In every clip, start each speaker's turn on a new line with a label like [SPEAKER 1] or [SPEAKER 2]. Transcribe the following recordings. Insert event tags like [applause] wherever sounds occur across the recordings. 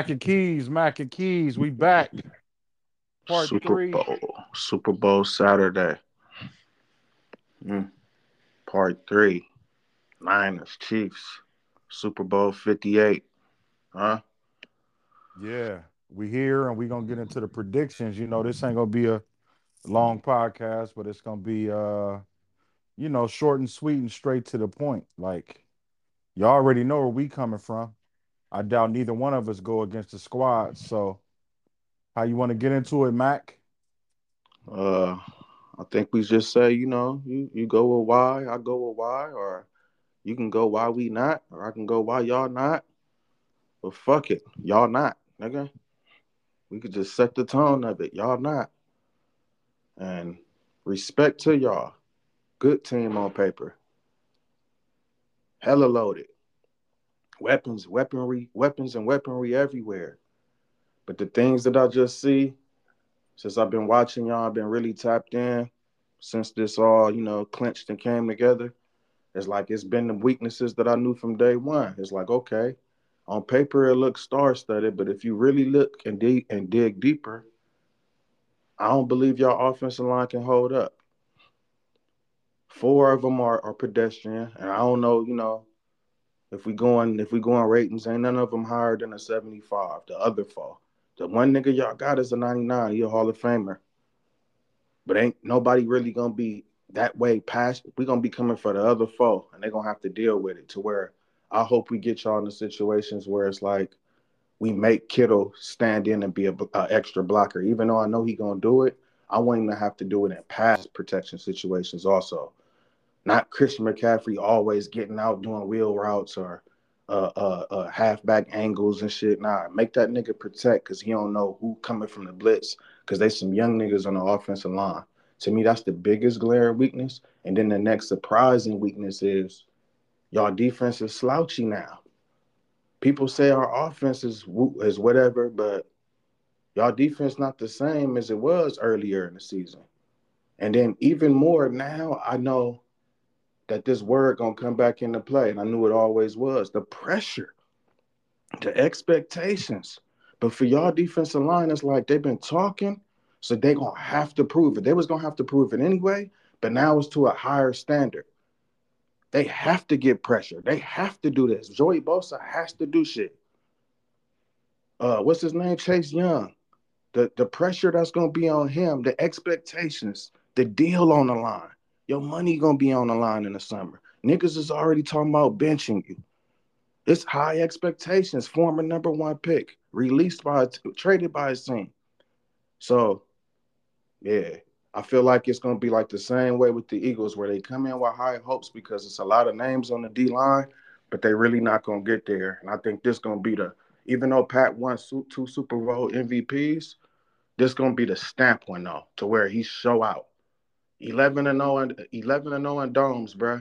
[SPEAKER 1] Mac and Keys, Mac and Keys, we back.
[SPEAKER 2] Part Super three. Bowl, Super Bowl Saturday. Mm. Part three, Niners, Chiefs, Super Bowl 58. Huh?
[SPEAKER 1] Yeah, we here and we're gonna get into the predictions. You know, this ain't gonna be a long podcast, but it's gonna be uh, you know, short and sweet and straight to the point. Like y'all already know where we coming from. I doubt neither one of us go against the squad. So, how you want to get into it, Mac?
[SPEAKER 2] Uh, I think we just say, you know, you you go with why, I go with why, or you can go why we not, or I can go why y'all not. But fuck it, y'all not, nigga. We could just set the tone of it. Y'all not. And respect to y'all. Good team on paper. Hella loaded weapons, weaponry, weapons and weaponry everywhere. But the things that I just see, since I've been watching y'all, I've been really tapped in since this all, you know, clinched and came together. It's like it's been the weaknesses that I knew from day one. It's like, okay, on paper it looks star-studded, but if you really look and dig and dig deeper, I don't believe y'all offensive line can hold up. Four of them are, are pedestrian, and I don't know, you know, if we going if we going ratings, ain't none of them higher than a 75. The other four. The one nigga y'all got is a 99. He a Hall of Famer. But ain't nobody really gonna be that way past. We gonna be coming for the other four, and they gonna have to deal with it. To where I hope we get y'all in the situations where it's like we make Kittle stand in and be a, a extra blocker. Even though I know he gonna do it, I want him to have to do it in pass protection situations also not Christian McCaffrey always getting out doing wheel routes or uh, uh, uh, halfback angles and shit. Nah, make that nigga protect because he don't know who coming from the blitz because they some young niggas on the offensive line. To me, that's the biggest glare weakness. And then the next surprising weakness is y'all defense is slouchy now. People say our offense is is whatever, but y'all defense not the same as it was earlier in the season. And then even more now, I know that this word gonna come back into play, and I knew it always was. The pressure, the expectations. But for y'all defensive line, it's like they've been talking, so they gonna have to prove it. They was gonna have to prove it anyway, but now it's to a higher standard. They have to get pressure. They have to do this. Joey Bosa has to do shit. Uh, what's his name? Chase Young. The the pressure that's gonna be on him, the expectations, the deal on the line. Your money gonna be on the line in the summer. Niggas is already talking about benching you. It's high expectations. Former number one pick, released by traded by his team. So, yeah, I feel like it's gonna be like the same way with the Eagles, where they come in with high hopes because it's a lot of names on the D line, but they really not gonna get there. And I think this gonna be the even though Pat won two Super Bowl MVPs, this gonna be the stamp one though, to where he show out. 11 and 0 and 11 and 0 in domes, bro.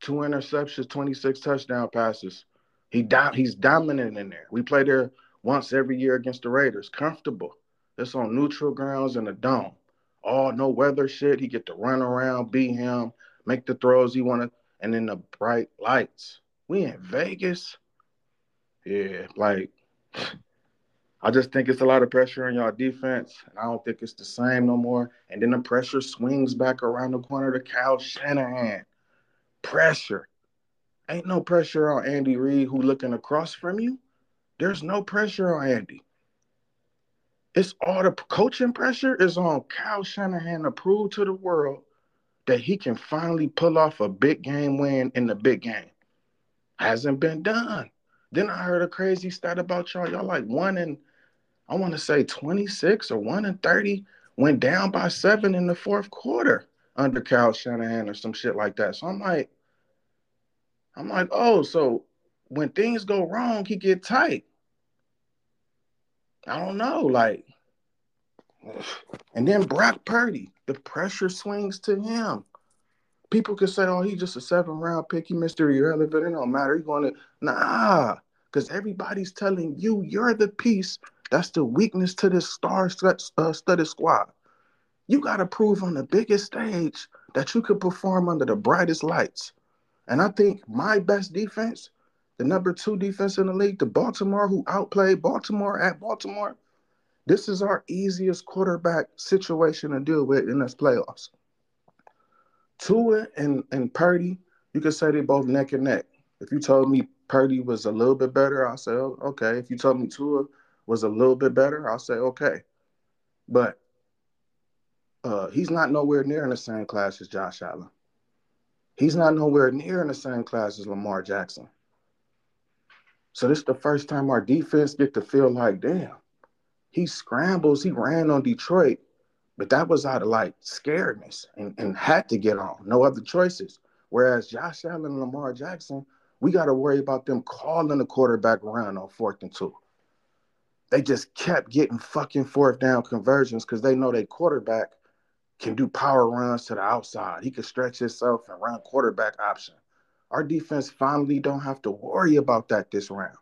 [SPEAKER 2] Two interceptions, 26 touchdown passes. He do, he's dominant in there. We play there once every year against the Raiders. Comfortable. It's on neutral grounds in a dome. All no weather shit. He get to run around, beat him, make the throws he want to, and then the bright lights. We in Vegas. Yeah, like I just think it's a lot of pressure on y'all defense, and I don't think it's the same no more. And then the pressure swings back around the corner to Kyle Shanahan. Pressure. Ain't no pressure on Andy Reid who looking across from you. There's no pressure on Andy. It's all the coaching pressure is on Kyle Shanahan to prove to the world that he can finally pull off a big game win in the big game. Hasn't been done. Then I heard a crazy stat about y'all. Y'all like one in – I want to say 26 or 1 and 30, went down by seven in the fourth quarter under Kyle Shanahan or some shit like that. So I'm like, I'm like, oh, so when things go wrong, he get tight. I don't know, like, and then Brock Purdy, the pressure swings to him. People could say, oh, he's just a seven round pick. He Mr. Irrelevant. It don't matter. He's going to, nah, because everybody's telling you you're the piece that's the weakness to this star uh, squad. You got to prove on the biggest stage that you could perform under the brightest lights. And I think my best defense the number two defense in the league, the Baltimore, who outplayed Baltimore at Baltimore. This is our easiest quarterback situation to deal with in this playoffs. Tua and, and Purdy, you could say they both neck and neck. If you told me Purdy was a little bit better, I'll say, oh, okay. If you told me Tua was a little bit better, I'll say, okay. But uh, he's not nowhere near in the same class as Josh Allen. He's not nowhere near in the same class as Lamar Jackson. So this is the first time our defense get to feel like, damn, he scrambles, he ran on Detroit, but that was out of like scaredness and, and had to get on. No other choices. Whereas Josh Allen and Lamar Jackson, we got to worry about them calling the quarterback around on fourth and two. They just kept getting fucking fourth down conversions because they know their quarterback can do power runs to the outside. He can stretch himself and run quarterback option. Our defense finally don't have to worry about that this round.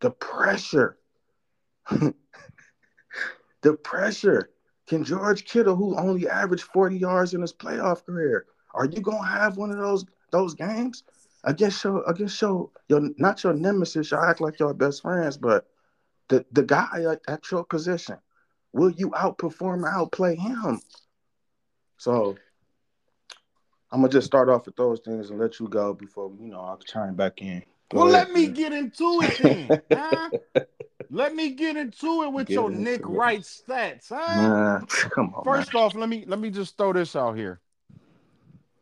[SPEAKER 2] The pressure. [laughs] the pressure. Can George Kittle, who only averaged 40 yards in his playoff career, are you gonna have one of those those games against your against your your not your nemesis? Y'all act like y'all best friends, but the the guy at, at your position, will you outperform outplay him? So I'm gonna just start off with those things and let you go before you know I'll chime back in.
[SPEAKER 1] Go well, ahead, let me get into it then. [laughs] huh? Let me get into it with get your Nick it. Wright stats, huh?
[SPEAKER 2] Nah, [laughs] come on.
[SPEAKER 1] First
[SPEAKER 2] man.
[SPEAKER 1] off, let me let me just throw this out here.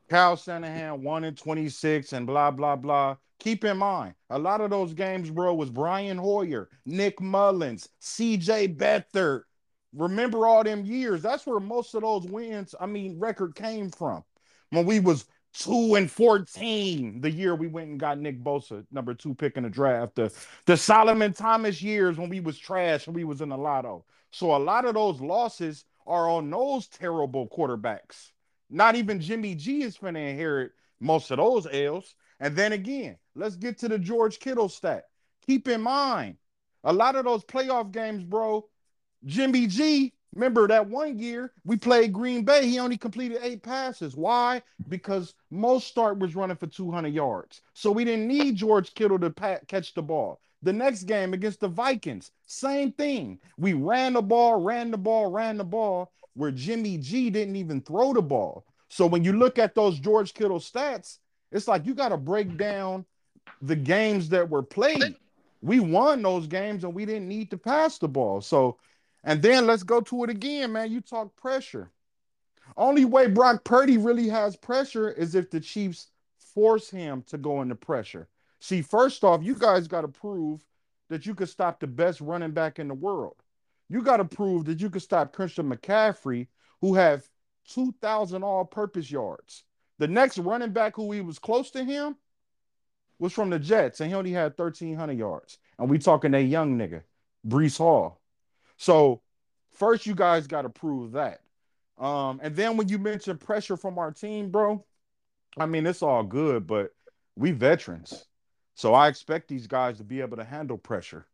[SPEAKER 1] Kyle Shanahan one in 26 and blah blah blah. Keep in mind, a lot of those games, bro, was Brian Hoyer, Nick Mullens, CJ Beathard. Remember all them years? That's where most of those wins, I mean, record came from. When we was two and 14 the year we went and got Nick Bosa, number two pick in the draft. The the Solomon Thomas years when we was trash and we was in the lotto. So a lot of those losses are on those terrible quarterbacks. Not even Jimmy G is going to inherit most of those L's. And then again, let's get to the George Kittle stat. Keep in mind, a lot of those playoff games, bro, Jimmy G Remember that one year we played Green Bay, he only completed eight passes. Why? Because Mostert was running for 200 yards. So we didn't need George Kittle to pat, catch the ball. The next game against the Vikings, same thing. We ran the ball, ran the ball, ran the ball, where Jimmy G didn't even throw the ball. So when you look at those George Kittle stats, it's like you got to break down the games that were played. We won those games and we didn't need to pass the ball. So and then let's go to it again, man. You talk pressure. Only way Brock Purdy really has pressure is if the Chiefs force him to go into pressure. See, first off, you guys got to prove that you could stop the best running back in the world. You got to prove that you could stop Christian McCaffrey, who have 2,000 all purpose yards. The next running back who he was close to him was from the Jets, and he only had 1,300 yards. And we talking that young nigga, Breece Hall. So first, you guys got to prove that. Um, and then when you mention pressure from our team, bro, I mean it's all good, but we veterans, so I expect these guys to be able to handle pressure.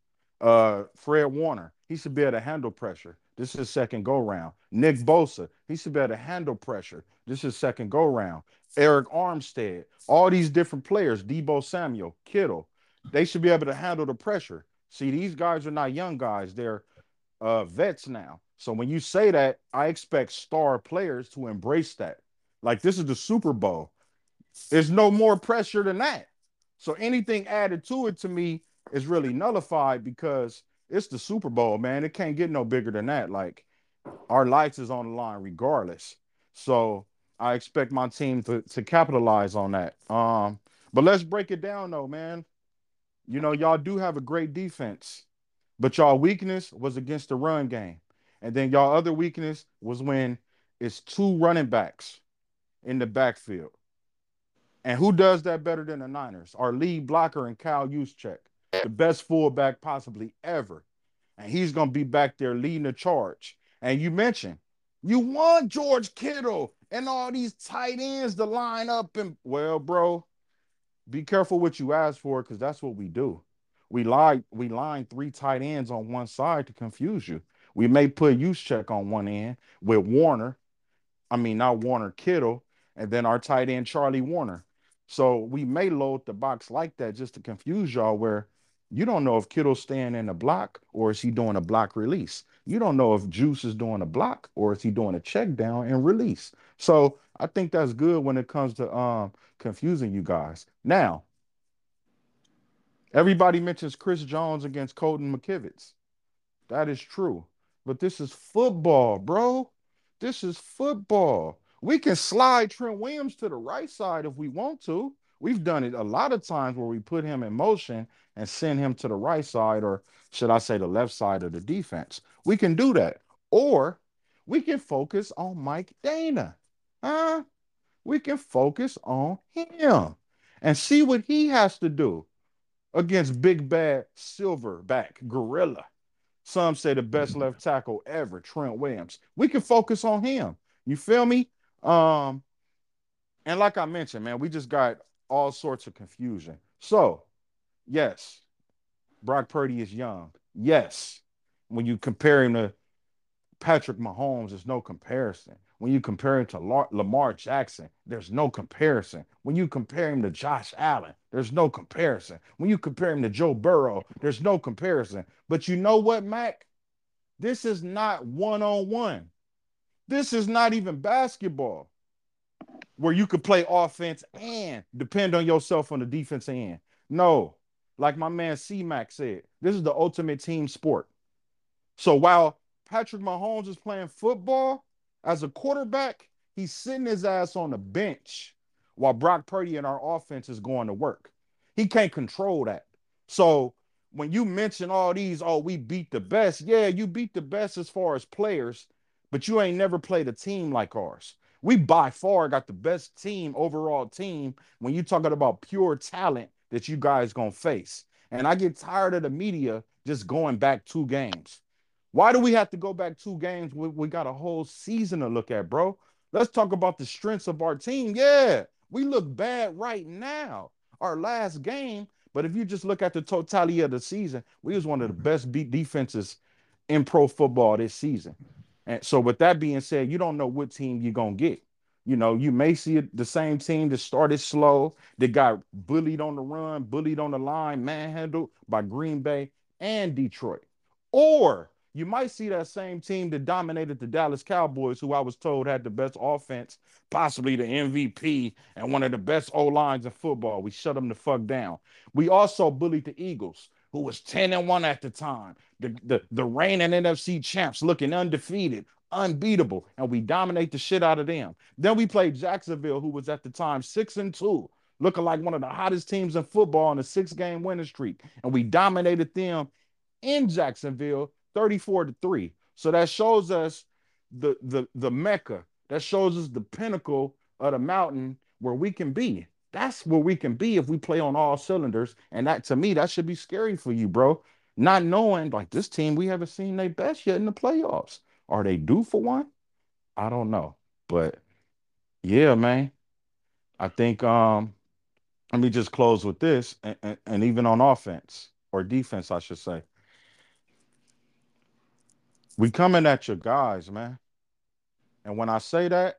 [SPEAKER 1] Uh, Fred Warner, he should be able to handle pressure. This is second go round. Nick Bosa, he should be able to handle pressure. This is second go round. Arik Armstead, all these different players, Deebo Samuel, Kittle, they should be able to handle the pressure. See, these guys are not young guys; they're uh, vets now. So when you say that, I expect star players to embrace that. Like this is the Super Bowl. There's no more pressure than that. So anything added to it to me is really nullified because it's the Super Bowl, man. It can't get no bigger than that. Like our lights is on the line regardless. So I expect my team to, to capitalize on that. Um, but let's break it down though, man. You know, y'all do have a great defense. But y'all weakness was against the run game. And then y'all other weakness was when it's two running backs in the backfield. And who does that better than the Niners? Our lead blocker and Kyle Juszczyk, the best fullback possibly ever. And he's going to be back there leading the charge. And you mentioned you want George Kittle and all these tight ends to line up and well, bro, be careful what you ask for because that's what we do we lie we line three tight ends on one side to confuse you. We may put Juszczyk on one end with Warner. I mean, not Warner Kittle, and then our tight end Charlie Woerner. So we may load the box like that just to confuse y'all where you don't know if Kittle's staying in the block or is he doing a block release. You don't know if Juice is doing a block or is he doing a check down and release. So I think that's good when it comes to um confusing you guys. Now, everybody mentions Chris Jones against Colton McKivitz. That is true. But this is football, bro. This is football. We can slide Trent Williams to the right side if we want to. We've done it a lot of times where we put him in motion and send him to the right side, or should I say the left side of the defense. We can do that. Or we can focus on Mike Danna. Huh? We can focus on him and see what he has to do against big bad silverback gorilla. Some say the best left tackle ever, Trent Williams. We can focus on him. You feel me? Um, and like I mentioned, man, we just got all sorts of confusion. So, yes, Brock Purdy is young. Yes, when you compare him to Patrick Mahomes, there's no comparison. When you compare him to Lamar Jackson, there's no comparison. When you compare him to Josh Allen, there's no comparison. When you compare him to Joe Burrow, there's no comparison. But you know what, Mac? This is not one on one. This is not even basketball where you could play offense and depend on yourself on the defense end. No, like my man C Mac said, this is the ultimate team sport. So while Patrick Mahomes is playing football as a quarterback, he's sitting his ass on the bench while Brock Purdy and our offense is going to work. He can't control that. So when you mention all these, oh, we beat the best, yeah, you beat the best as far as players, but you ain't never played a team like ours. We by far got the best team, overall team, when you're talking about pure talent that you guys gonna face. And I get tired of the media just going back two games. Why do we have to go back two games? We, we got a whole season to look at, bro. Let's talk about the strengths of our team. Yeah, we look bad right now. Our last game, but if you just look at the totality of the season, we was one of the best beat defenses in pro football this season. And so, with that being said, you don't know what team you're gonna get. You know, you may see the same team that started slow, that got bullied on the run, bullied on the line, manhandled by Green Bay and Detroit. Or you might see that same team that dominated the Dallas Cowboys, who I was told had the best offense, possibly the MVP, and one of the best O lines in football. We shut them the fuck down. We also bullied the Eagles, who was 10 and 1 at the time, the, the, the reigning NFC champs looking undefeated, unbeatable, and we dominate the shit out of them. Then we played Jacksonville, who was at the time 6 and 2, looking like one of the hottest teams in football on a six game winning streak, and we dominated them in Jacksonville 34 to 3. So that shows us the the the mecca. That shows us the pinnacle of the mountain where we can be. That's where we can be if we play on all cylinders. And that to me, that should be scary for you, bro. Not knowing like this team, we haven't seen their best yet in the playoffs. Are they due for one? I don't know. But yeah, man. I think um let me just close with this and, and, and even on offense or defense, I should say. We coming at your guys, man. And when I say that,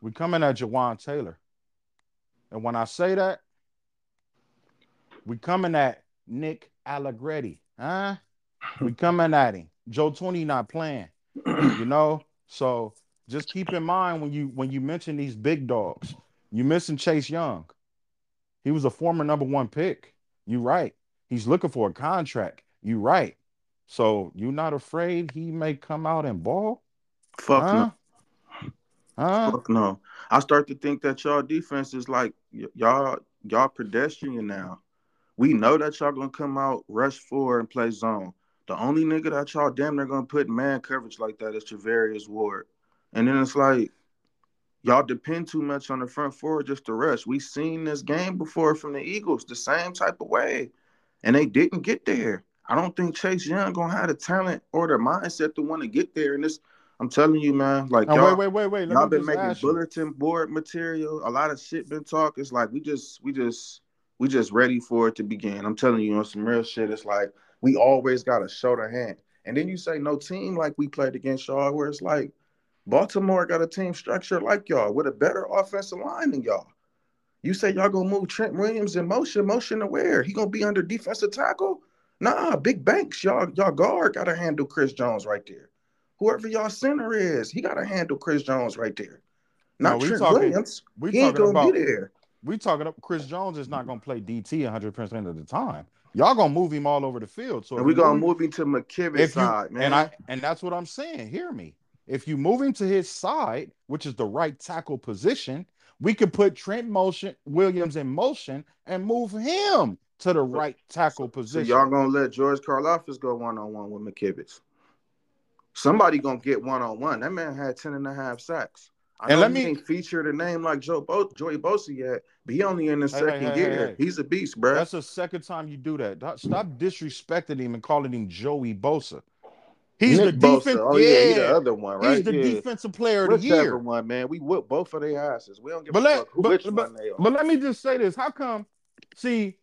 [SPEAKER 1] we coming at Jawaan Taylor. And when I say that, we coming at Nick Allegretti, huh? We [laughs] coming at him. Joe Thuney not playing, [clears throat] you know. So just keep in mind when you when you mention these big dogs, you missing Chase Young. He was a former number one pick. You right. He's looking for a contract. You right. So you not afraid he may come out and ball?
[SPEAKER 2] Fuck huh? no. Huh? Fuck no. I start to think that y'all defense is like y- y'all y'all pedestrian now. We know that y'all gonna come out, rush four, and play zone. The only nigga that y'all damn they're gonna put man coverage like that is Charvarius Ward. And then it's like y'all depend too much on the front four just to rush. We seen this game before from the Eagles the same type of way, and they didn't get there. I don't think Chase Young gonna have the talent or the mindset to want to get there. And this I'm telling you, man. Like
[SPEAKER 1] y'all, wait, wait, wait, wait.
[SPEAKER 2] Let y'all been making bulletin you. board material. A lot of shit been talked. It's like we just, we just, we just ready for it to begin. I'm telling you on some real shit. It's like we always got to show the hand. And then you say no team like we played against y'all, where it's like Baltimore got a team structure like y'all with a better offensive line than y'all. You say y'all gonna move Trent Williams in motion, motion to where? He gonna be under defensive tackle? Nah, big banks, y'all, y'all guard gotta handle Chris Jones right there. Whoever y'all center is, he gotta handle Chris Jones right there. Not
[SPEAKER 1] No, we
[SPEAKER 2] Trent
[SPEAKER 1] talking-
[SPEAKER 2] Williams.
[SPEAKER 1] we
[SPEAKER 2] he ain't gonna
[SPEAKER 1] about-
[SPEAKER 2] be there.
[SPEAKER 1] We talking up Chris Jones is not gonna play DT 100 percent of the time. Y'all gonna move him all over the field. So
[SPEAKER 2] And we
[SPEAKER 1] you
[SPEAKER 2] gonna
[SPEAKER 1] move-
[SPEAKER 2] him to
[SPEAKER 1] you
[SPEAKER 2] side, man.
[SPEAKER 1] and I and that's what I'm saying. Hear me. If you move him to his side, which is the right tackle position, we could put Trent motion Williams in motion and move him to the right tackle
[SPEAKER 2] so
[SPEAKER 1] position.
[SPEAKER 2] y'all gonna let George Karlaftis go one on one with McKivitz. Somebody gonna get one on one. That man had 10 and a half sacks. I
[SPEAKER 1] And let me-
[SPEAKER 2] featured a name like Joe Bo- Joey Bosa yet, but he only in the
[SPEAKER 1] Hey,
[SPEAKER 2] second
[SPEAKER 1] hey,
[SPEAKER 2] year.
[SPEAKER 1] hey.
[SPEAKER 2] He's a beast, bro.
[SPEAKER 1] That's the second time you do that. Stop- disrespecting him and calling him Joey Bosa. He's
[SPEAKER 2] Nick
[SPEAKER 1] the defense.
[SPEAKER 2] Oh
[SPEAKER 1] yeah,
[SPEAKER 2] yeah, he the other one, right?
[SPEAKER 1] he's the
[SPEAKER 2] yeah.
[SPEAKER 1] defensive player of the
[SPEAKER 2] Whichever
[SPEAKER 1] year.
[SPEAKER 2] one, man. We whoop both of their asses. We don't give
[SPEAKER 1] But
[SPEAKER 2] a
[SPEAKER 1] let-
[SPEAKER 2] fuck who,
[SPEAKER 1] but-
[SPEAKER 2] which
[SPEAKER 1] but-
[SPEAKER 2] one they are.
[SPEAKER 1] But let me just say this. How come, see,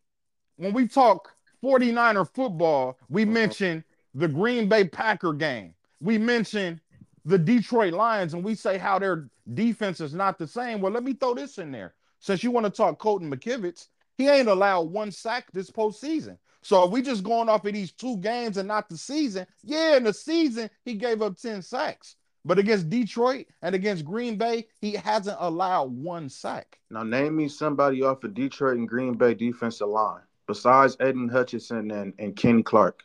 [SPEAKER 1] when we talk 49er football, we
[SPEAKER 2] Mhm.
[SPEAKER 1] mention the Green Bay Packer game. We mention the Detroit Lions, and we say how their defense is not the same. Well, let me throw this in there. Since you want to talk Colton McKivitz, he ain't allowed one sack this postseason. So if we just going off of these two games and not the season, yeah, in the season, he gave up 10 sacks. But against Detroit and against Green Bay, he hasn't allowed one sack.
[SPEAKER 2] Now name me somebody off of Detroit and Green Bay defensive line besides Aidan Hutchinson and, and Kenny Clark.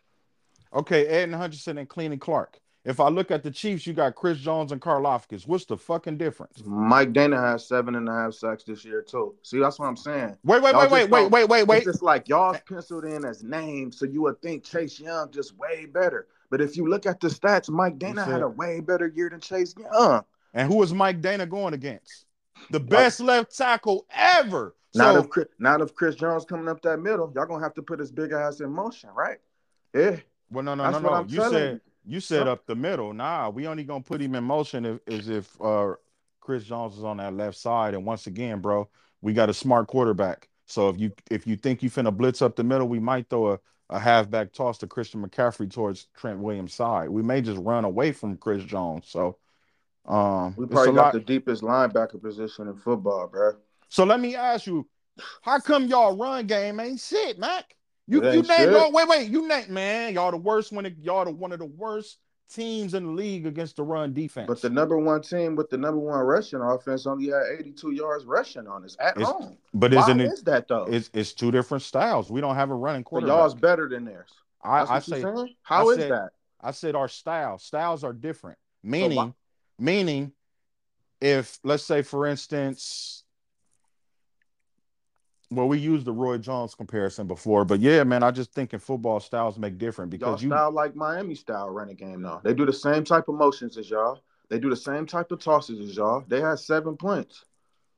[SPEAKER 1] Okay, Ed Hutchinson and and Clark. If I look at the Chiefs, you got Chris Jones and Karlaftis. What's the fucking difference?
[SPEAKER 2] Mike Danna has seven and a half sacks this year too. See, that's what I'm saying.
[SPEAKER 1] Wait, wait,
[SPEAKER 2] Y'all
[SPEAKER 1] wait, wait, wait, wait, wait, wait.
[SPEAKER 2] It's just like y'all penciled in as names, so you would think Chase Young just way better. But if you look at the stats, Mike
[SPEAKER 1] Danna
[SPEAKER 2] had a way better year than Chase Young.
[SPEAKER 1] And who is Mike Danna going against? The best left tackle ever.
[SPEAKER 2] Not
[SPEAKER 1] So
[SPEAKER 2] if Chris, not if Chris Jones coming up that middle, y'all gonna have to put his big ass in motion, right? Yeah,
[SPEAKER 1] well, no, no,
[SPEAKER 2] that's
[SPEAKER 1] no, no. You said
[SPEAKER 2] you.
[SPEAKER 1] You said up the middle. Nah, we only gonna put him in motion if is if uh Chris Jones is on that left side. And once again, bro, we got a smart quarterback. So if you if you think you finna blitz up the middle, we might throw a, a halfback toss to Christian McCaffrey towards Trent Williams' side. We may just run away from Chris Jones. So um
[SPEAKER 2] We probably got
[SPEAKER 1] lot.
[SPEAKER 2] the deepest linebacker position in football, bro.
[SPEAKER 1] So let me ask you, how come y'all run game ain't shit, Mac? You you name wait, wait, you name man, y'all the worst when it, y'all the one of the worst teams in the league against the run defense.
[SPEAKER 2] But the number one team with the number one rushing offense only had 82 yards rushing on us at
[SPEAKER 1] It's-
[SPEAKER 2] home.
[SPEAKER 1] but
[SPEAKER 2] Why
[SPEAKER 1] isn't it
[SPEAKER 2] is that though?
[SPEAKER 1] it's it's two different styles. We don't have a running
[SPEAKER 2] But y'all's better than theirs.
[SPEAKER 1] I,
[SPEAKER 2] That's
[SPEAKER 1] I say
[SPEAKER 2] saying? How
[SPEAKER 1] I
[SPEAKER 2] is
[SPEAKER 1] said-
[SPEAKER 2] that?
[SPEAKER 1] I said our style. Styles are different. Meaning, meaning if let's say for instance, well, we used the Roy Jones comparison before, but yeah, man, I just think in football styles make different because Y'all you
[SPEAKER 2] style like Miami style running game now. They do the same type of motions as y'all. They do the same type of tosses as y'all. They had seven points.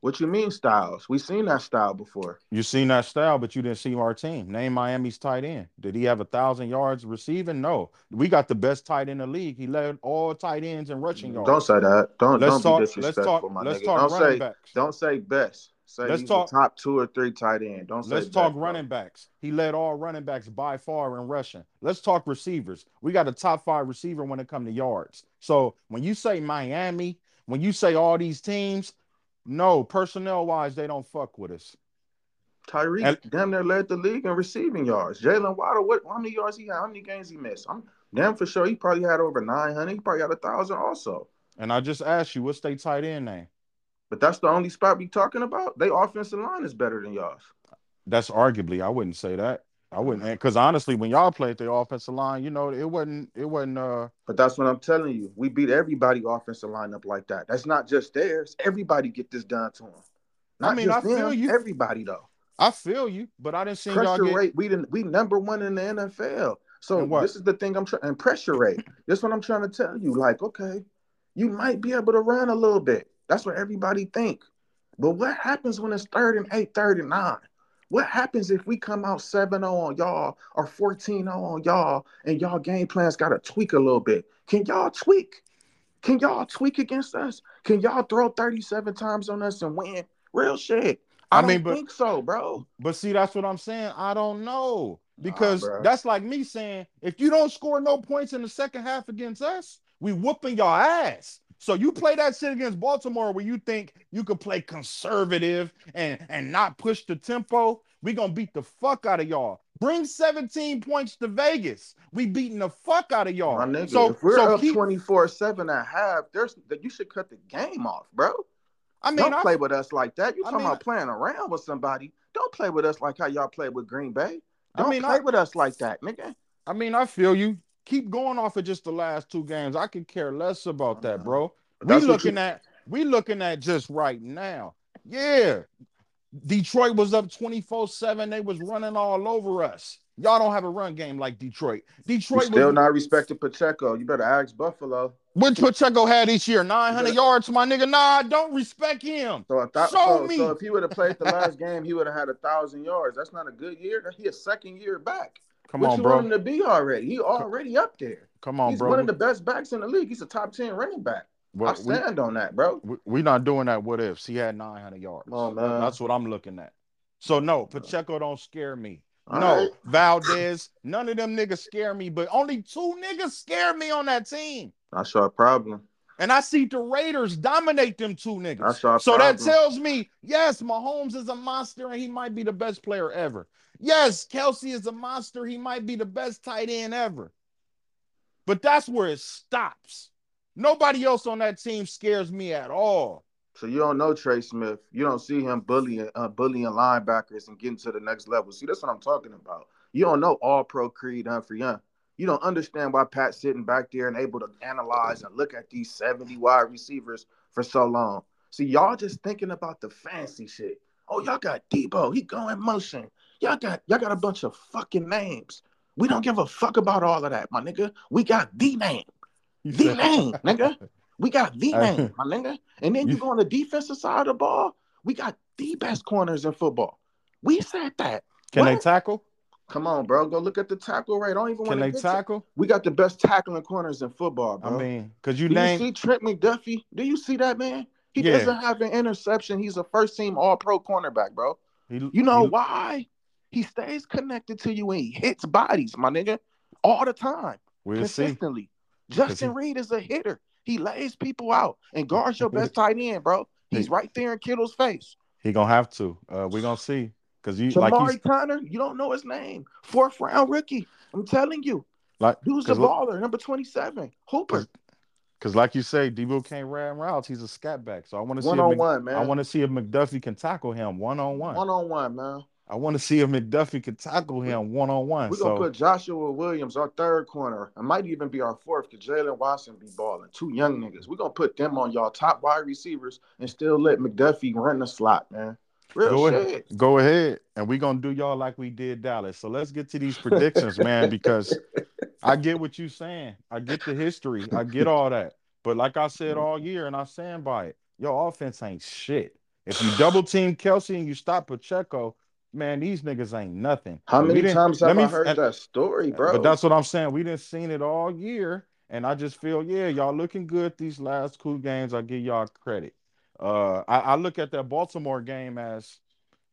[SPEAKER 2] What you mean styles? We seen that style before.
[SPEAKER 1] You seen that style, but you didn't see our team. Name Miami's tight end. Did he have a thousand yards receiving? No. We got the best tight end in the league. He led all tight ends in rushing yards.
[SPEAKER 2] Don't say that. Don't
[SPEAKER 1] let's
[SPEAKER 2] don't
[SPEAKER 1] talk.
[SPEAKER 2] be
[SPEAKER 1] Let's
[SPEAKER 2] disrespectful,
[SPEAKER 1] talk.
[SPEAKER 2] my
[SPEAKER 1] Let's
[SPEAKER 2] nigga.
[SPEAKER 1] talk
[SPEAKER 2] don't say
[SPEAKER 1] backs.
[SPEAKER 2] don't say best. Say
[SPEAKER 1] Let's
[SPEAKER 2] he's
[SPEAKER 1] talk-
[SPEAKER 2] top two or three tight end. Don't say
[SPEAKER 1] Let's talk running backs. He led all running backs by far in rushing. Let's talk receivers. We got a top five receiver when it comes to yards. So when you say Miami, when you say all these teams, no, personnel wise, they don't fuck with us.
[SPEAKER 2] Tyreek
[SPEAKER 1] And-
[SPEAKER 2] damn near led the league in receiving yards. Jaylen Waddle, what how many yards he had? How many games he missed? I'm damn for sure he probably had over nine hundred. He probably got a thousand also.
[SPEAKER 1] And I just asked you, what's their tight end name?
[SPEAKER 2] But that's the only spot we talking about. They offensive line is better than y'all's.
[SPEAKER 1] That's arguably, I wouldn't say that. I wouldn't, because honestly, when y'all played the offensive line, you know, it wasn't, it wasn't. uh
[SPEAKER 2] But that's what I'm telling you. We beat everybody offensive lineup like that. That's not just theirs. Everybody get this done to them. Not
[SPEAKER 1] I mean,
[SPEAKER 2] just
[SPEAKER 1] I feel
[SPEAKER 2] them,
[SPEAKER 1] you.
[SPEAKER 2] Everybody though.
[SPEAKER 1] I feel you, but I didn't see y'all
[SPEAKER 2] pressure
[SPEAKER 1] get.
[SPEAKER 2] rate. We didn't. We number one in the NFL. So this is the thing I'm trying. And pressure rate. this is what I'm trying to tell you. Like, okay, you might be able to run a little bit. That's what everybody think. But what happens when it's third and eight, third and nine? What happens if we come out 7-0 on y'all or 14-0 on y'all and y'all game plans got to tweak a little bit? Can y'all tweak? Can y'all tweak against us? Can y'all throw 37 times on us and win? Real shit. I,
[SPEAKER 1] I
[SPEAKER 2] don't
[SPEAKER 1] mean, but-
[SPEAKER 2] think so, bro.
[SPEAKER 1] But see, that's what I'm saying. I don't know because
[SPEAKER 2] bruh.
[SPEAKER 1] that's like me saying if you don't score no points in the second half against us, we whooping your ass. So you play that shit against Baltimore where you think you could play conservative and and not push the tempo. We gonna beat the fuck out of y'all. Bring 17 points to Vegas. We beating the fuck out of y'all.
[SPEAKER 2] Nigga,
[SPEAKER 1] so
[SPEAKER 2] if we're
[SPEAKER 1] so
[SPEAKER 2] up 24 7 and a half, there's that you should cut the game off, bro.
[SPEAKER 1] I mean,
[SPEAKER 2] Don't
[SPEAKER 1] I,
[SPEAKER 2] play with us like that. You
[SPEAKER 1] I
[SPEAKER 2] talking
[SPEAKER 1] mean,
[SPEAKER 2] about playing around with somebody. Don't play with us like how y'all play with Green Bay. Don't
[SPEAKER 1] mean,
[SPEAKER 2] play
[SPEAKER 1] I-
[SPEAKER 2] with us like that, nigga.
[SPEAKER 1] I mean, I feel you. Keep going off of just the last two games. I could care less about that, uh-huh. bro.
[SPEAKER 2] But
[SPEAKER 1] We looking
[SPEAKER 2] you-
[SPEAKER 1] at we looking at just right now. Yeah. Detroit was up 24-7. They was running all over us. Y'all don't have a run game like Detroit.
[SPEAKER 2] You
[SPEAKER 1] Detroit
[SPEAKER 2] still
[SPEAKER 1] was
[SPEAKER 2] not respecting Pacheco. You better ask Buffalo.
[SPEAKER 1] what Pacheco had each year, 900
[SPEAKER 2] Yeah.
[SPEAKER 1] yards, my nigga. Nah, I don't respect him.
[SPEAKER 2] So, that,
[SPEAKER 1] Show
[SPEAKER 2] so,
[SPEAKER 1] me.
[SPEAKER 2] so if he would have played the last [laughs] game, he would have had a thousand yards. That's not a good year. He a second year back.
[SPEAKER 1] Come
[SPEAKER 2] what
[SPEAKER 1] on,
[SPEAKER 2] you
[SPEAKER 1] bro.
[SPEAKER 2] want him to be already? He already up there.
[SPEAKER 1] Come on,
[SPEAKER 2] He's
[SPEAKER 1] bro.
[SPEAKER 2] one of the best backs in the league. He's a top ten running back. I
[SPEAKER 1] Well, we,
[SPEAKER 2] stand on that, bro.
[SPEAKER 1] we, we not doing that what ifs. He had 900 yards.
[SPEAKER 2] Oh, man.
[SPEAKER 1] That's what I'm looking at. So no, Pacheco don't scare me.
[SPEAKER 2] All
[SPEAKER 1] no,
[SPEAKER 2] right.
[SPEAKER 1] Valdez, none of them niggas scare me, but only two niggas scare me on that team.
[SPEAKER 2] That's our problem.
[SPEAKER 1] And I see the Raiders dominate them two niggas. So that tells me, yes, Mahomes is a monster and he might be the best player ever. Yes, Kelce is a monster. He might be the best tight end ever. But that's where it stops. Nobody else on that team scares me at all.
[SPEAKER 2] So you don't know Trey Smith. You don't see him bullying uh, bullying linebackers and getting to the next level. See, that's what I'm talking about. You don't know all pro Creed Humphrey Young. You don't understand why Pat's sitting back there and able to analyze and look at these 70 wide receivers for so long. See, y'all just thinking about the fancy shit. Oh, y'all got Deebo. He going motion. Y'all got y'all got a bunch of fucking names. We don't give a fuck about all of that, my nigga. We got the name. The name, nigga. We got the [laughs] name, my nigga. And then you
[SPEAKER 1] You-
[SPEAKER 2] go on the defensive side of the ball. We got the best corners in football. We said that.
[SPEAKER 1] Can they tackle?
[SPEAKER 2] Come on, bro. Go look at the tackle rate. I don't even
[SPEAKER 1] Can
[SPEAKER 2] want
[SPEAKER 1] they
[SPEAKER 2] to
[SPEAKER 1] tackle?
[SPEAKER 2] We got the best tackling corners in football, bro.
[SPEAKER 1] I mean, because you
[SPEAKER 2] Do you see Trent McDuffie? Do you see that man? He
[SPEAKER 1] Yeah.
[SPEAKER 2] doesn't have an interception. He's a first team all pro cornerback, bro.
[SPEAKER 1] he-
[SPEAKER 2] You know
[SPEAKER 1] he-
[SPEAKER 2] why? He stays connected to you and he hits bodies, my nigga, all the time,
[SPEAKER 1] We'll see.
[SPEAKER 2] consistently. Justin
[SPEAKER 1] he-
[SPEAKER 2] Reid is a hitter. He lays people out and guards your [laughs] best tight end, bro. He's right there in Kittle's face.
[SPEAKER 1] He gonna have to. Uh, we gonna see. Cause you like
[SPEAKER 2] Chamarri
[SPEAKER 1] you
[SPEAKER 2] Conner, you don't know his name. Fourth round rookie. I'm telling you.
[SPEAKER 1] like cause, look-
[SPEAKER 2] baller, number 27. Hooper.
[SPEAKER 1] Cause- cause like you say, Deebo can't run routes. He's a scat back. So I want to see.
[SPEAKER 2] One
[SPEAKER 1] if
[SPEAKER 2] on one, man.
[SPEAKER 1] I want to see if McDuffie can tackle him one on one.
[SPEAKER 2] one on one, man.
[SPEAKER 1] I want to see if McDuffie can tackle him one on one.
[SPEAKER 2] We're gonna
[SPEAKER 1] So
[SPEAKER 2] put Joshua Williams, our third corner. It might even be our fourth because Jaylen Watson be balling. Two young niggas. We're gonna put them on y'all top wide receivers and still let McDuffie run the slot, man. Real
[SPEAKER 1] Go
[SPEAKER 2] shit.
[SPEAKER 1] ahead. go ahead, and we gonna do y'all like we did Dallas. So let's get to these predictions, man, because I get what you're saying. I get the history. I get all that. But like I said all year, and I stand by it, your offense ain't shit. If you double team Kelce and you stop Pacheco, man, these niggas ain't nothing.
[SPEAKER 2] How many times have
[SPEAKER 1] me-
[SPEAKER 2] I heard
[SPEAKER 1] and-
[SPEAKER 2] that story, bro?
[SPEAKER 1] But that's what I'm saying. We didn't seen it all year, and I just feel, yeah, y'all looking good these last two games. I give y'all credit. Uh, I, I look at that Baltimore game as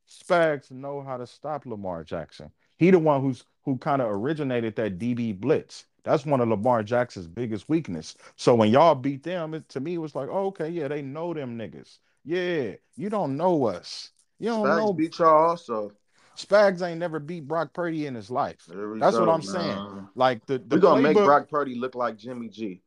[SPEAKER 1] Spags know how to stop Lamar Jackson. He the one who's who kind of originated that DB blitz. That's one of Lamar Jackson's biggest weakness. So when y'all beat them, it, to me it was like, oh, okay, yeah, they know them niggas. Yeah, you don't know us. You don't
[SPEAKER 2] Spags
[SPEAKER 1] know
[SPEAKER 2] beat y'all also.
[SPEAKER 1] Spags ain't never beat Brock Purdy in his life. That's what I'm saying. Like the, the
[SPEAKER 2] We're gonna make Brock Purdy look like Jimmy G.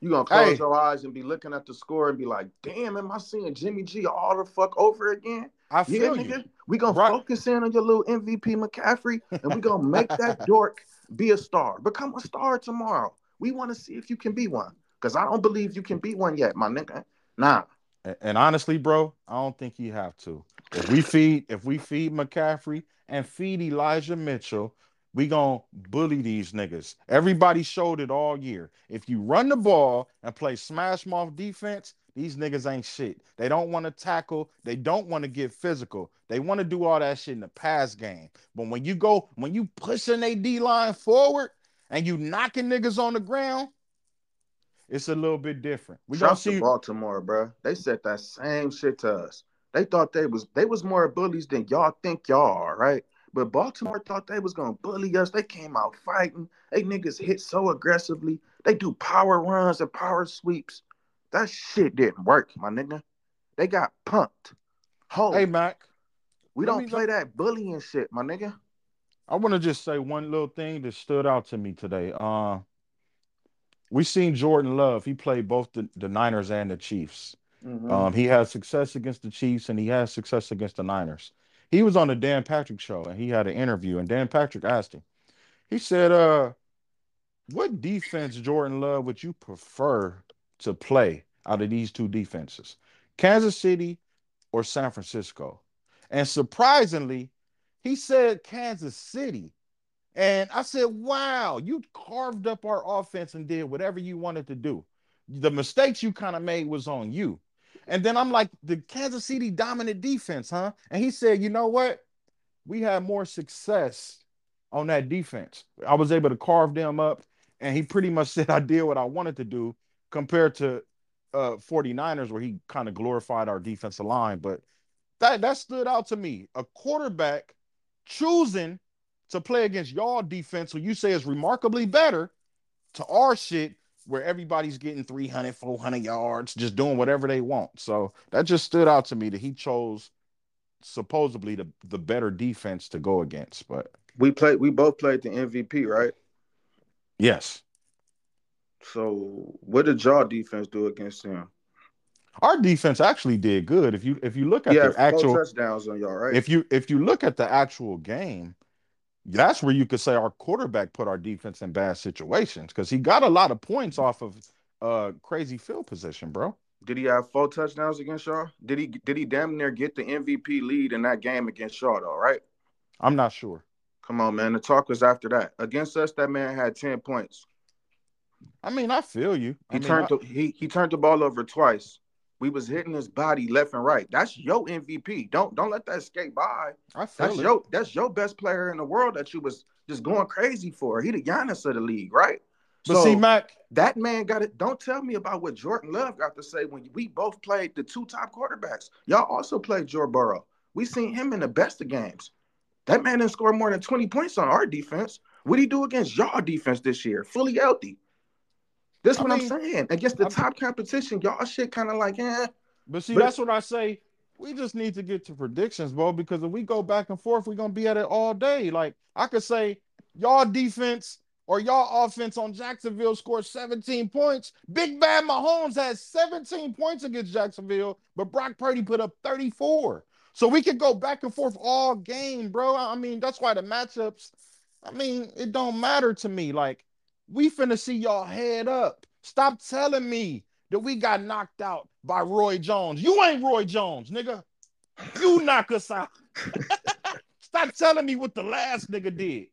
[SPEAKER 2] You're gonna close
[SPEAKER 1] Hey.
[SPEAKER 2] your eyes and be looking at the score and be like, damn, am I seeing Jimmy G all the fuck over again?
[SPEAKER 1] I
[SPEAKER 2] Yeah,
[SPEAKER 1] feel
[SPEAKER 2] nigga.
[SPEAKER 1] you.
[SPEAKER 2] We gonna
[SPEAKER 1] Brock-
[SPEAKER 2] focus in on your little MVP McCaffrey, and we gonna make that [laughs] dork be a star. Become a star tomorrow. We want to see if you can be one. Cause I don't believe you can be one yet, my nigga. Nah.
[SPEAKER 1] And, and honestly, bro, I don't think you have to. If we feed, if we feed McCaffrey and feed Elijah Mitchell, we gonna bully these niggas. Everybody showed it all year. If you run the ball and play smash mouth defense, these niggas ain't shit. They don't want to tackle. They don't want to get physical. They want to do all that shit in the pass game. But when you go, when you pushing a D line forward and you knocking niggas on the ground, it's a little bit different. We gonna
[SPEAKER 2] Trust
[SPEAKER 1] see.
[SPEAKER 2] Baltimore, bro. They said that same shit to us. They thought they was they was more bullies than y'all think y'all are, right? But Baltimore thought they was gonna bully us. They came out fighting. They niggas hit so aggressively. They do power runs and power sweeps. That shit didn't work, my nigga. They got punked. Ho,
[SPEAKER 1] Hey, Mac.
[SPEAKER 2] we don't play that bullying shit, my nigga.
[SPEAKER 1] I want to just say one little thing that stood out to me today. Uh, we seen Jordan Love. He played both the, the Niners and the Chiefs.
[SPEAKER 2] Mhm.
[SPEAKER 1] Um, he had success against the Chiefs and he had success against the Niners. He was on the Dan Patrick show and he had an interview, and Dan Patrick asked him. He said, "Uh, what defense, Jordan Love, would you prefer to play out of these two defenses, Kansas City or San Francisco?" And surprisingly, he said Kansas City. And I said, "Wow, you carved up our offense and did whatever you wanted to do. The mistakes you kind of made was on you." And then I'm like, the Kansas City dominant defense, huh? And he said, you know what? We had more success on that defense. I was able to carve them up. And he pretty much [laughs] said I did what I wanted to do compared to uh 49ers, where he kind of glorified our defensive line. But that that stood out to me. A quarterback choosing to play against y'all defense, who you say is remarkably better, to our shit where everybody's getting 300, 400 yards, just doing whatever they want. So that just stood out to me that he chose supposedly the, the better defense to go against. But
[SPEAKER 2] We played. We both played the MVP, right?
[SPEAKER 1] yes,
[SPEAKER 2] So what did y'all defense do against him?
[SPEAKER 1] our defense actually did good. If you if you look at
[SPEAKER 2] Yeah,
[SPEAKER 1] the actual
[SPEAKER 2] touchdowns on y'all, right?
[SPEAKER 1] if you if you look at the actual game, that's where you could say our quarterback put our defense in bad situations because he got a lot of points off of uh crazy field position, bro.
[SPEAKER 2] did he have four touchdowns against y'all? Did he? Did he damn near get the MVP lead in that game against y'all, though? Right?
[SPEAKER 1] I'm not sure.
[SPEAKER 2] Come on, man. The talk was after that. Against us, that man had ten points.
[SPEAKER 1] I mean, I feel you. I
[SPEAKER 2] He
[SPEAKER 1] mean,
[SPEAKER 2] turned
[SPEAKER 1] I-
[SPEAKER 2] the he he turned the ball over twice. We was hitting his body left and right. That's your MVP. Don't don't let that escape by.
[SPEAKER 1] I feel
[SPEAKER 2] That's
[SPEAKER 1] it.
[SPEAKER 2] your that's your best player in the world that you was just going crazy for. He the Giannis of the league, right?
[SPEAKER 1] But see, Mac,
[SPEAKER 2] that man got it. Don't tell me about what Jordan Love got to say when we both played the two top quarterbacks. Y'all also played Joe Burrow. We seen him in the best of games. That man didn't score more than 20 points on our defense. What would he do against y'all defense this year? Fully healthy. This
[SPEAKER 1] I
[SPEAKER 2] what
[SPEAKER 1] mean,
[SPEAKER 2] I'm saying. Against the
[SPEAKER 1] I'm-
[SPEAKER 2] top competition, y'all shit kind of like, eh.
[SPEAKER 1] But see,
[SPEAKER 2] But-
[SPEAKER 1] that's what I say. We just need to get to predictions, bro, because if we go back and forth, we're gonna be at it all day. Like I could say, y'all defense or y'all offense on Jacksonville scored 17 points. Big Bad Mahomes had 17 points against Jacksonville, but Brock Purdy put up 34. So we could go back and forth all game, bro. I mean, that's why the matchups, I mean, it don't matter to me. Like, we finna see y'all head up. Stop telling me that we got knocked out by Roy Jones. You ain't Roy Jones, nigga. You knock us out. [laughs] Stop telling me what the last nigga did.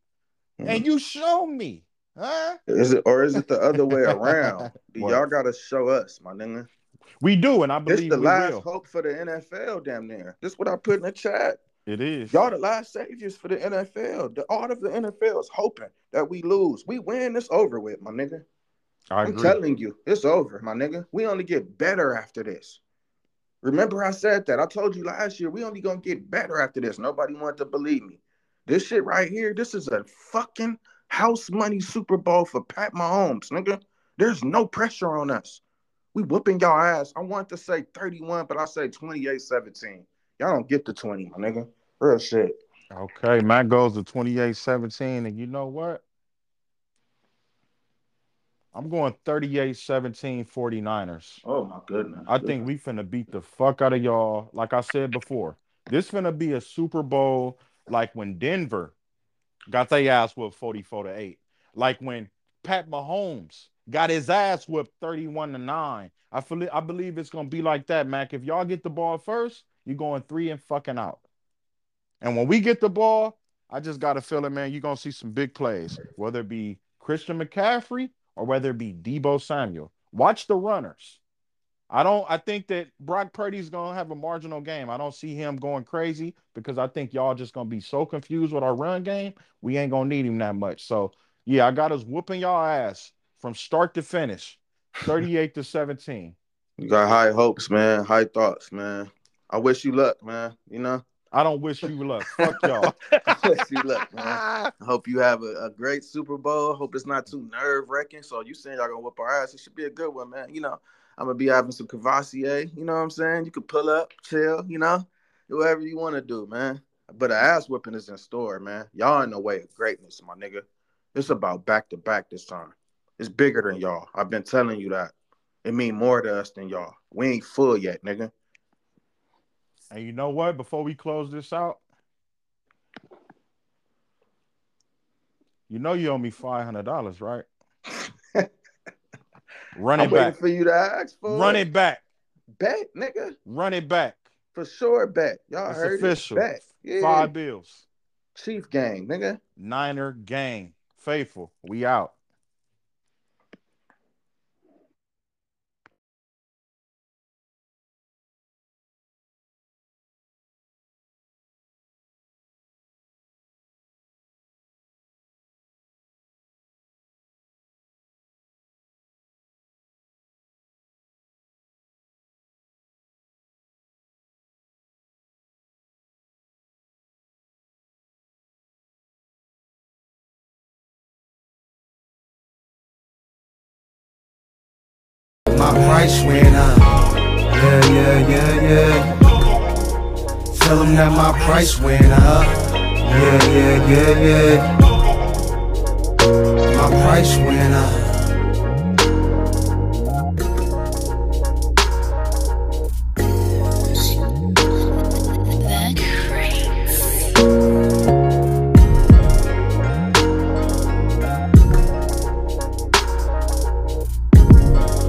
[SPEAKER 1] Hmm. And you show me. Huh?
[SPEAKER 2] Is it or is it the other way [laughs] around? Y'all gotta show us, my nigga?
[SPEAKER 1] We do, and I believe
[SPEAKER 2] This
[SPEAKER 1] the
[SPEAKER 2] last
[SPEAKER 1] will.
[SPEAKER 2] hope for the NFL, damn near. This what I put in the chat.
[SPEAKER 1] It is.
[SPEAKER 2] Y'all the last saviors for the NFL. The art of the NFL is hoping that we lose. We win, it's over with, my nigga.
[SPEAKER 1] I
[SPEAKER 2] I'm
[SPEAKER 1] agree.
[SPEAKER 2] telling you, it's over, my nigga. We only get better after this. Remember, I said that. I told you last year, we only gonna get better after this. Nobody wanted to believe me. This shit right here, this is a fucking house money Super Bowl for Pat Mahomes, nigga. There's no pressure on us. We whooping y'all ass. I want to say 31, but I say 28-17. Y'all don't get the 20, my nigga. Real shit.
[SPEAKER 1] Okay, Matt goes to 28-17, and you know what? I'm going 38-17 49ers.
[SPEAKER 2] Oh my goodness.
[SPEAKER 1] I think we finna beat the fuck out of y'all. Like I said before, this finna be a Super Bowl like when Denver got their ass whooped 44 to 8. Like when Pat Mahomes got his ass whooped 31 to 9. I feel I believe it's gonna be like that, Mac. If y'all get the ball first, you're going three and fucking out. And when we get the ball, I just got a feeling, man, you're gonna see some big plays, whether it be Christian McCaffrey or whether it be Deebo Samuel. Watch the runners. I don't. I think that Brock Purdy's gonna have a marginal game. I don't see him going crazy because I think y'all just gonna be so confused with our run game. We ain't gonna need him that much. So yeah, I got us whooping y'all ass from start to finish, thirty-eight to seventeen.
[SPEAKER 2] You got high hopes, man. High thoughts, man. I wish you luck, man. You know,
[SPEAKER 1] I don't wish you luck. Fuck y'all. [laughs] [laughs]
[SPEAKER 2] Wish you luck, man. I [laughs] hope you have a, a great Super Bowl. Hope it's not too nerve wracking. So you saying y'all gonna whoop our ass? It should be a good one, man. You know, I'm gonna be having some Courvoisier. You know what I'm saying? You could pull up, chill. You know, do whatever you want to do, man. But an ass whipping is in store, man. Y'all in the way of greatness, my nigga. It's about back to back this time. It's bigger than y'all. I've been telling you that. It mean more to us than y'all. We ain't full yet, nigga.
[SPEAKER 1] And you know what? Before we close this out, you know you owe me five hundred dollars, right? [laughs] Run it
[SPEAKER 2] I'm
[SPEAKER 1] back.
[SPEAKER 2] for you to ask for
[SPEAKER 1] Run it back.
[SPEAKER 2] Bet, nigga.
[SPEAKER 1] Run it back.
[SPEAKER 2] For sure, bet. Y'all
[SPEAKER 1] It's
[SPEAKER 2] heard
[SPEAKER 1] official.
[SPEAKER 2] it. Bet. Yeah.
[SPEAKER 1] Five bills.
[SPEAKER 2] Chief gang, nigga.
[SPEAKER 1] Niner gang. Faithful. We out.
[SPEAKER 3] My price went up. Yeah, yeah, yeah, yeah. Tell them that my price went up. Yeah, yeah, yeah, yeah. My price went up.